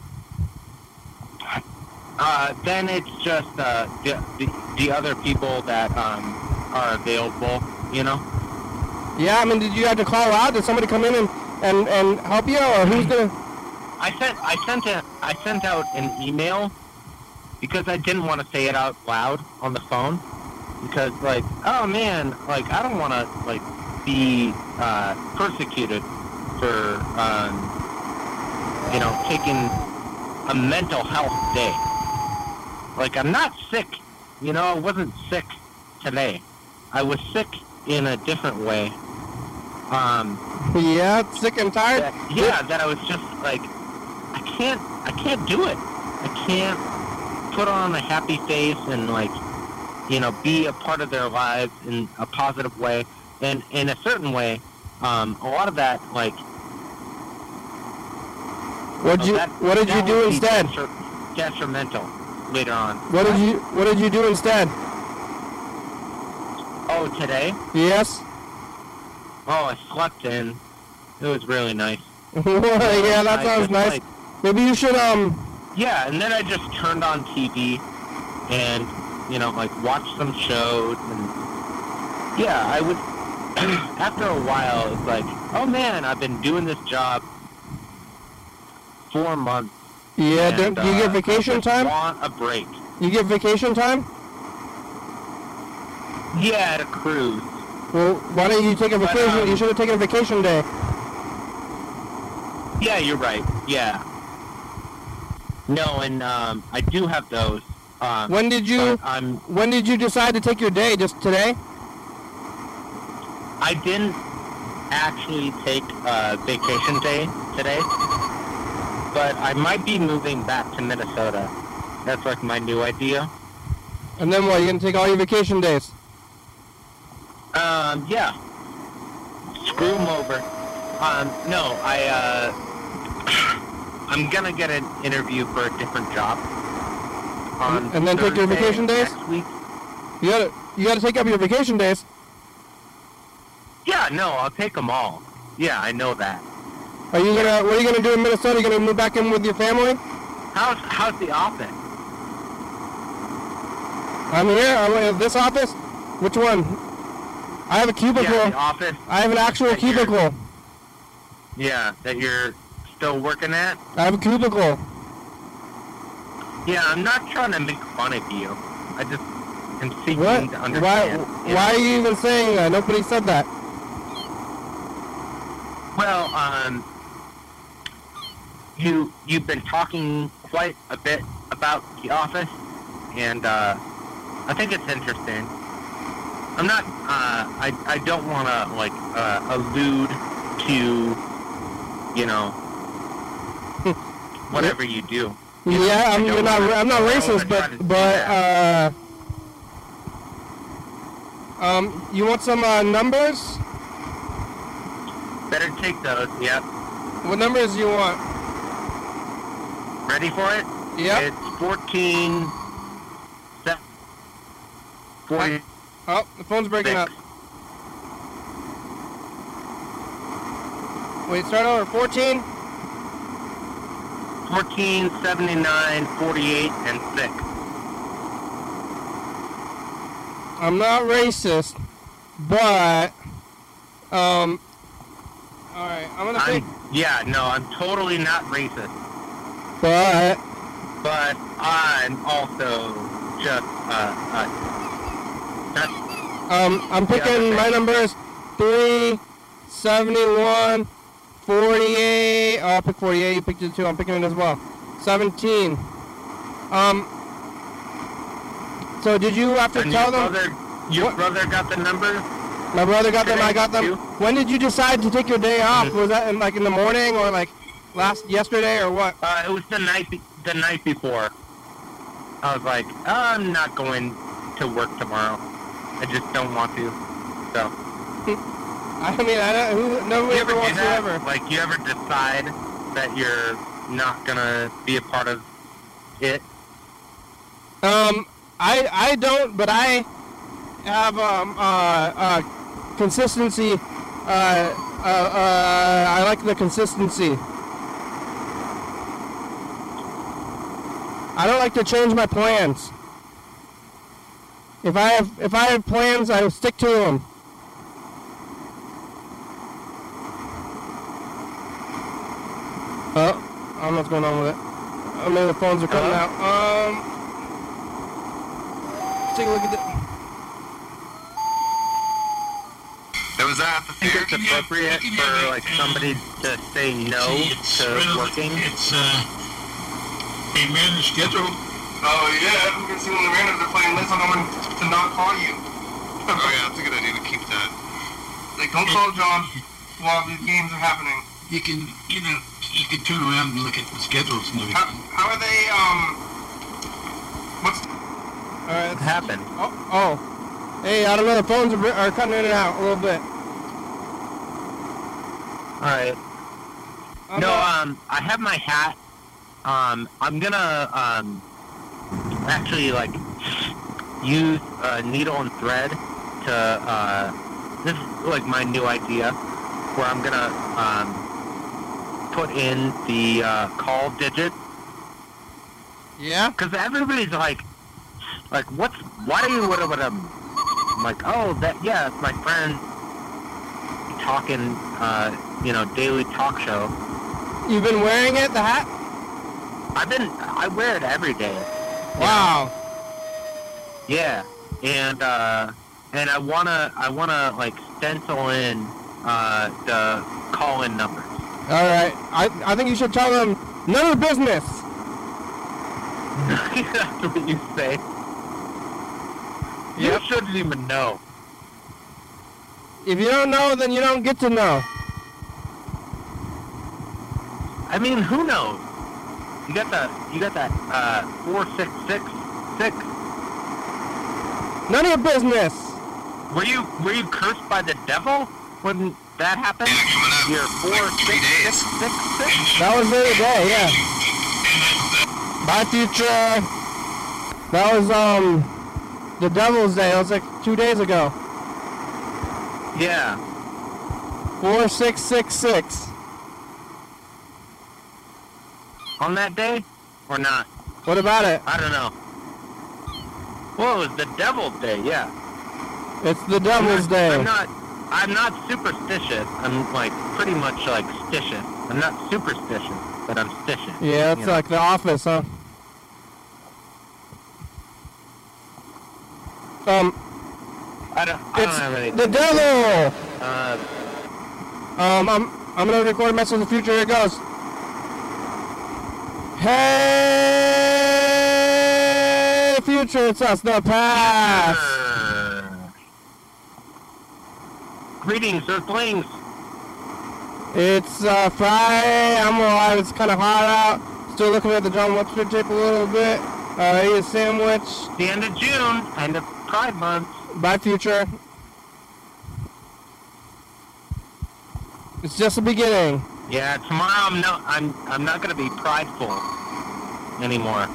Uh, then it's just uh, the, the the other people that um, are available. You know.
Yeah. I mean, did you have to call out? Did somebody come in and and and help you, or who's gonna?
I sent I sent a I sent out an email because I didn't want to say it out loud on the phone because like oh man like I don't want to like be uh, persecuted for um, you know taking a mental health day. Like I'm not sick, you know I wasn't sick today. I was sick in a different way. Um,
Yeah. Sick and tired.
that, yeah, that I was just like, I can't, I can't do it. I can't put on a happy face and like, you know, be a part of their lives in a positive way, and in a certain way. Um, a lot of that, like,
What did you
that,
What did you do instead?
detrimental later on.
What did you What did you do instead?
Oh, today?
Yes.
Oh, I slept in. It was really nice.
yeah, that sounds nice.
like,
Maybe you should um.
Yeah, and then I just turned on TV and, you know, like watched some shows and yeah, I would after a while it's like, oh man, I've been doing this job four months.
Yeah.
and,
don't, do you
uh,
get
I
vacation
just
time?
Want a break?
You get vacation time?
Yeah, at a cruise.
Well, why don't you take a
But,
vacation?
um,
you should have taken a vacation day.
Yeah, you're right. Yeah. No, and um, I do have those. Um,
When did you
I'm
When did you decide to take your day? Just today?
I didn't actually take a vacation day today, but I might be moving back to Minnesota. That's like my new idea.
And then what? You gonna take all your vacation days?
Um, yeah. Screw them over. Um, no, I, uh, I'm gonna get an interview for a different job. On
And then take your vacation days?
Next week.
You gotta You gotta take up your vacation days.
Yeah, no, I'll take them all. Yeah, I know that.
Are you gonna What are you gonna do in Minnesota? Are You gonna move back in with your family?
How's, how's the office?
I'm here. I'm in this office. Which one? I have a cubicle.
Yeah, the office.
I have an actual cubicle.
Yeah, that you're still working at?
I have a cubicle.
Yeah, I'm not trying to make fun of you. I just am seeking
What?
to
Why?
understand.
Why
know?
are you even saying that? Nobody said that.
Well, um, you you've been talking quite a bit about the office, and uh, I think it's interesting. I'm not. Uh, I I don't want to like uh, allude to, you know, whatever you do.
Yeah, I'm
I don't
you're not. I'm not racist,
wanna try to
but but uh, um, you want some uh, numbers?
Better take those. Yep.
What numbers do you want?
Ready for it?
Yep.
It's 14. se- 40.
Oh, the phone's breaking up. Wait, start over. 14.
14, 79, 48, and 6.
I'm not racist, but um. All right, I'm gonna
I'm, yeah, no, I'm totally not racist,
but
but I'm also just, uh, uh,
um, I'm picking
okay.
my numbers three, seventy-one, forty-eight. Oh, I'll pick forty-eight. You picked it too. I'm picking it as well. Seventeen. Um. So did you have to
and
tell
your
them?
brother, your
What?
brother got the number?
My brother got them. I got them.
Too?
When did you decide to take your day off?
Mhm.
Was that in, like in the morning or like last yesterday or what?
Uh, it was the night, be- the night before. I was like, I'm not going to work tomorrow. I just don't want to. So.
I mean, I don't. Who, nobody
ever
ever wants to ever.
Like, you ever decide that you're not gonna be a part of it?
Um, I I don't, but I have um uh uh consistency. Uh, uh, uh I like the consistency. I don't like to change my plans. If I have if I have plans, I will stick to them. Oh, I don't know what's going on with it. Oh, maybe the phones are cutting
Hello?
out. Um, let's take a look at the.
That was that the
I think it's appropriate for like
uh,
somebody to say no to working.
It's uh, a managed schedule.
Oh yeah, we can see when the randoms are playing lists on them to not call you.
Oh yeah, that's a good idea to keep that.
Like don't call John while the games are happening.
You can, you know, you can turn around and look at the schedules and
How,
everything.
how are they? Um, what's
All right.
What happened?
Oh, oh. Hey, I don't know. The phones are, are cutting in and out a little bit.
All right.
I'm
no, um, I have my hat. Um, I'm gonna um, actually like use uh, needle and thread to. Uh, this is like my new idea, where I'm gonna um, put in the uh, call digit
yeah.
because everybody's like, like, what's why do you what what um, I'm like, oh that yeah, it's my friend talking, uh, you know, daily talk show.
You've been wearing it, the hat?
I've been I wear it every day. you know?
Wow.
Yeah, and uh, and I wanna I wanna like stencil in uh, the call-in numbers.
All right. I, I think you should tell them none of the business.
That's what you say.
Yep.
You shouldn't even know.
If you don't know, then you don't get to know.
I mean, who knows? You got that you got that uh, four six six six.
None of your business.
Were you were you cursed by the devil when that happened?
Yeah, coming up.
You're four
Like three
six
days.
six six six.
That was the other day, yeah.
And that,
future. That was, um, the Devil's Day. It was like two days ago.
Yeah.
4666.
On that day or not?
What about it?
I don't know. Well, it was the devil's day, yeah.
It's the Devil's day.
I'm not, I'm not superstitious. I'm like pretty much like stitious. I'm not superstitious, but I'm stitious.
Yeah, it's
you know?
like the office, huh? Um,
I don't, I don't have anything.
the devil!
Uh,
Um, I'm, I'm gonna record a message in the future. Here it goes. Hey, future, it's us, the past.
Greetings, Earthlings.
It's uh, Friday. I'm alive. It's kind of hot out. Still looking at the John Webster tape a little bit. Uh, eat a sandwich.
The end of June, end of Pride Month.
Bye, future. It's just the beginning.
Yeah, tomorrow I'm not I'm I'm not gonna be prideful anymore.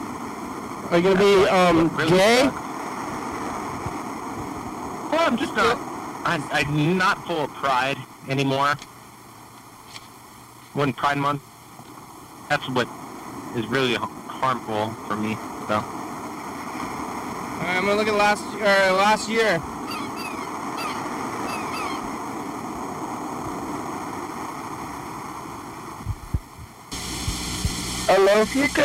Are you gonna be
That's
um
really
gay?
sucks. Well, I'm just not. I'm, I'm not full of pride anymore. When Pride Month, that's what is really harmful for me. So.
All right, I'm gonna look at last or last year.
Hello, future.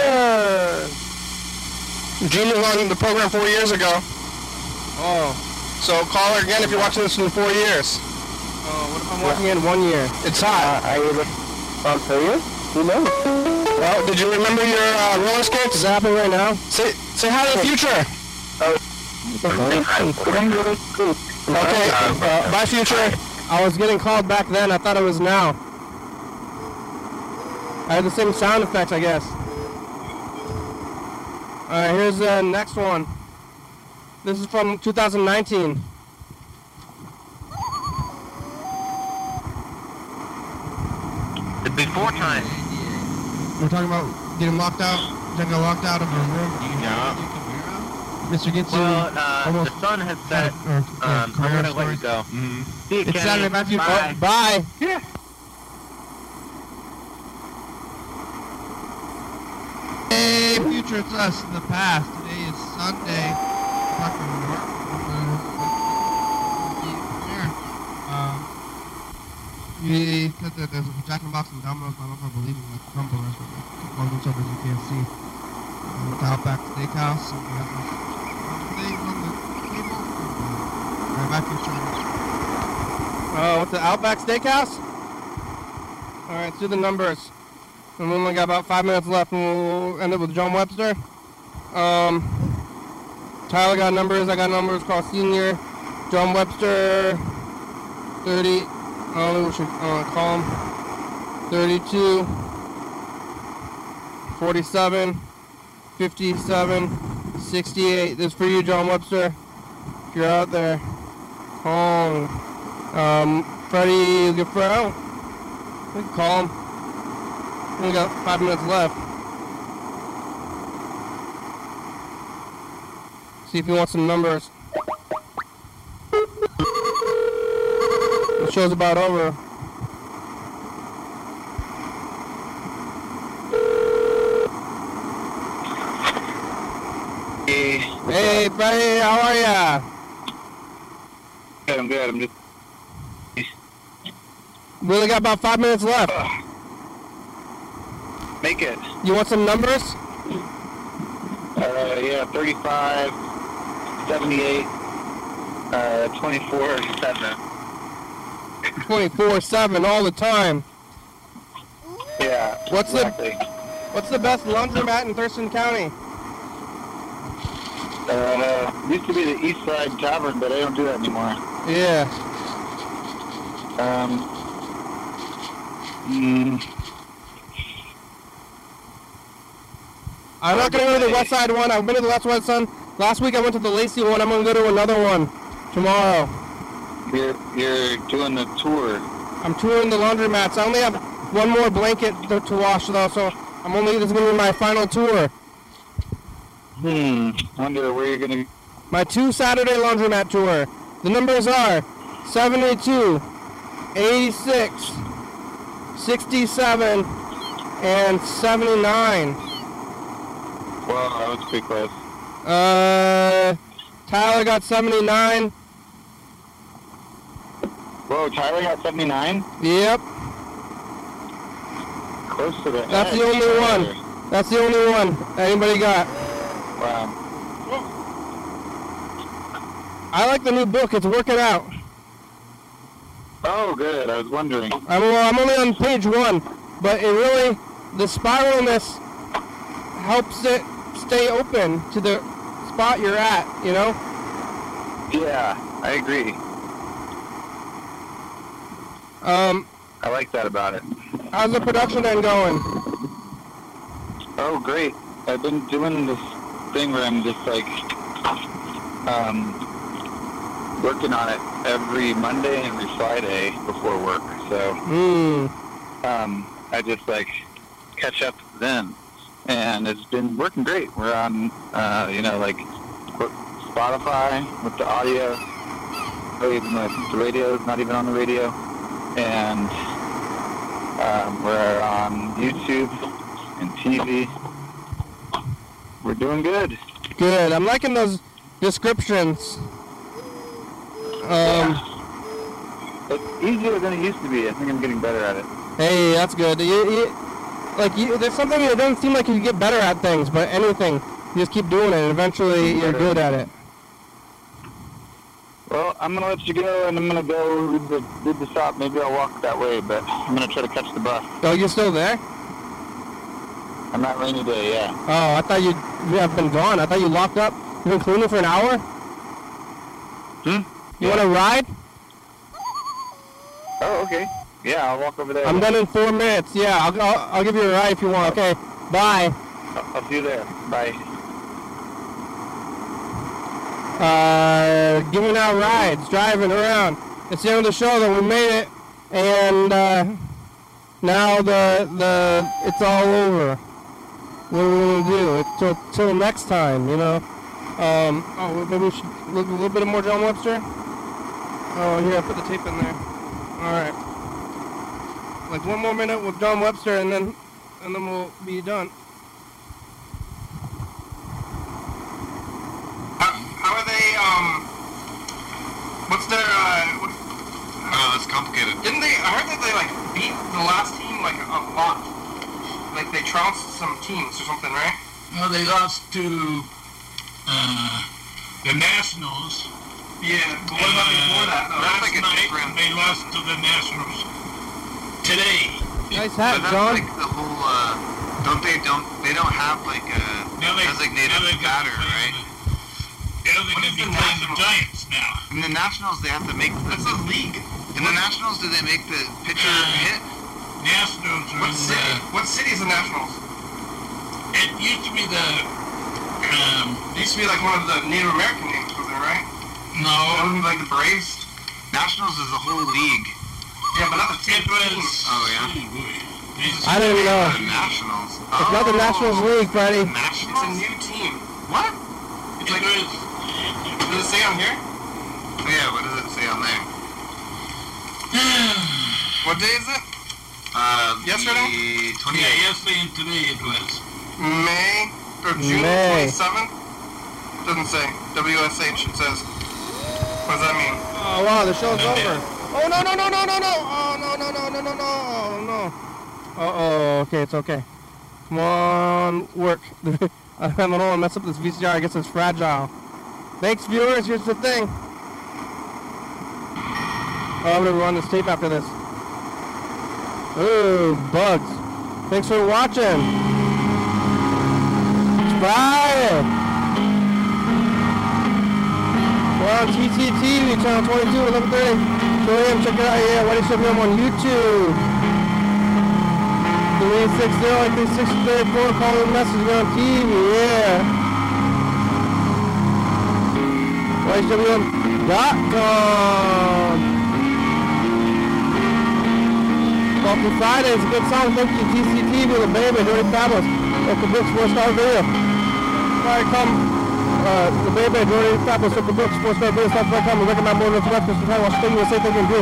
Gene was on the program four years ago. Oh. So call her again if you're watching this in four years. Oh, what if I'm watching it in one year? It's hot.
Are you on serious? Who knows?
Well, did you remember your uh, roller skates? Is that happening right now? Say, say hi to the future. Okay, uh, bye future. I was getting called back then. I thought it was now. I had the same sound effects, I guess. Alright, here's the next one. This is from 2019.
The before time.
We're talking about getting locked out, getting locked out of a room.
Yeah.
Mr. Gitsu.
Well, uh,
almost
the sun has set.
or, or
Um, I'm gonna let you
story.
go. See you,
It's
Kenny.
Saturday, bye, future.
Bye.
Oh,
Hey, future, it's us in the past. Today is Sunday. Fucking work. We said that there's a Jack in the Box and Domino's. I don't know if I believe in the crumble restaurant. All those others you can't see. Um, with Outback Steakhouse. And we have those things on the table. Alright, bye, future.
Oh, what's the Outback Steakhouse? Alright, let's do the numbers. And we only got about five minutes left and we'll end up with John Webster. Um, Tyler got numbers, I got numbers, Carl Sr., John Webster, 30, I don't know what you uh, call him, 32, 47, 57, 68. This is for you, John Webster. If you're out there, call him. Um, Freddie can call him. We got five minutes left. See if you want some numbers. The show's about over.
Hey,
Hey, Freddie, how are ya?
good, I'm good. I'm just
We only got about five minutes left.
Make it.
You want some numbers?
Uh, yeah, 35, 78, uh, 24, 7.
24-7 all the time.
Yeah.
What's the-
exactly.
What's the best laundromat in Thurston County?
Uh, used to be the East Side Tavern, but I don't do that anymore.
Yeah.
Um, mm,
I'm not gonna go to the West Side one. I've been to the West Side one. Last week I went to the Lacey one. I'm gonna go to another one tomorrow.
you're, you're doing the tour.
I'm touring the laundromats. I only have one more blanket to, to wash though, so I'm only this is gonna be my final tour.
Hmm. Wonder where you're gonna.
My two Saturday laundromat tour. The numbers are 72, 86, 67, and 79.
Well, that was pretty close.
Uh, Tyler got 79.
Whoa, Tyler got 79.
Yep,
Close to the.
That's
edge,
the only one. that's the only one anybody got.
Wow.
I like the new book. It's working out.
Oh, good. I was wondering.
I'm, well, I'm only on page one, but it really, the spiralness helps it stay open to the spot you're at, you know?
Yeah, I agree.
Um,
I like that about it.
how's the production end going?
Oh, great. I've been doing this thing where I'm just like um, working on it every Monday and every Friday before work. So
Hmm.
um, I just like catch up then, and it's been working great. We're on, uh, you know, like Spotify with the audio, even with the radio is not even on the radio, and um, we're on YouTube and TV. We're doing good.
Good. I'm liking those descriptions. Um,
It's easier than it used to be. I think I'm getting better at it.
hey, that's good. You, you, like, you, there's something that doesn't seem like you get better at things, but anything, you just keep doing it, and eventually you're good at it.
Well, I'm gonna let you go, and I'm gonna go read the, read the shop. Maybe I'll walk that way, but I'm gonna try to catch the bus.
Oh, you're still there?
On that rainy day, yeah.
Oh, I thought you you have been gone. I thought you locked up. You've been cleaning for an hour.
Hmm?
You want to ride?
Oh, okay. Yeah, I'll walk over there.
I'm done in four minutes. Yeah, I'll, I'll, I'll give you a ride if you want. Okay, bye.
I'll, see you there. Bye.
Uh, giving out rides, driving around. It's the end of the show. That we made it, and uh, now the the it's all over. What are we gonna do? Till till next time, you know. Um, oh, maybe we should look a little bit more John Webster. Oh, here I put the tape in there. All right. Like one more minute with John Webster, and then and then we'll be done.
How, how are they? Um, what's their? Uh, what,
Oh, that's complicated.
didn't they? I heard that they like beat the last team like a lot. Like they trounced some teams or something, right?
No, they lost to uh, the Nationals.
Yeah. But what about before that? Though?
Last
like
night, they lost to the Nationals. Today,
Nice hat,
But that's
John.
like the whole, uh, don't they, don't, they don't have like a
now they
designated
now they
batter, right?
the- Now they're
What
going to be
the
playing the Giants now.
In the Nationals, they have to make,
That's a league.
in the Nationals, do they make the pitcher hit?
Nationals are
What
in
city?
the,
What city is the Nationals?
it used to be the, um,
It used to be like one of the Native American names, wasn't it? Right?
no,
That would be like the Braves.
Nationals is a whole league.
Yeah, but not the team.
Oh, yeah?
I didn't know.
The Nationals.
It's not the Nationals League, Freddie.
It's a new team.
What?
It's
it
like,
was,
does it say on here?
Yeah, what does it say on there?
What day is it?
Uh,
Yesterday?
The 28th.
yeah, yesterday and today it was.
May or June
May.
27th? Doesn't say. WSH it says. What does that mean?
Oh wow, the show's over. Oh no no no no no no! Oh no no no no no no! Oh no! Uh oh, okay, it's okay. Come on, work. I don't know, I mess up this VCR. I guess it's fragile. Thanks, viewers. Here's the thing. Oh, I'm gonna run this tape after this. Ooh, bugs. Thanks for watching. Subscribe. We're on TCTV, channel 22, 1130. 2 a.m. Check it out. Yeah, Whitey Show I'm on YouTube. 360 3634. Call a message. We're on TV. Yeah. WHWM.com. Funky Friday is a good song. Thank you, TCTV, The Baby, Dirty Fabulous. Uncle Brooks, four star video. Sorry, come. Uh, the baby, Jordan Fabulous, Uncle Brooks, four star video. Stop by come. Recommend more than breakfast. Thank you. Say thank you. and do.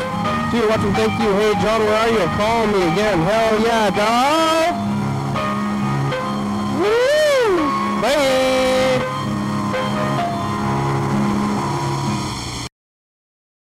See you watching. Thank you. Hey, John, where are you? Call me again. Hell yeah, dog. Woo! Bye.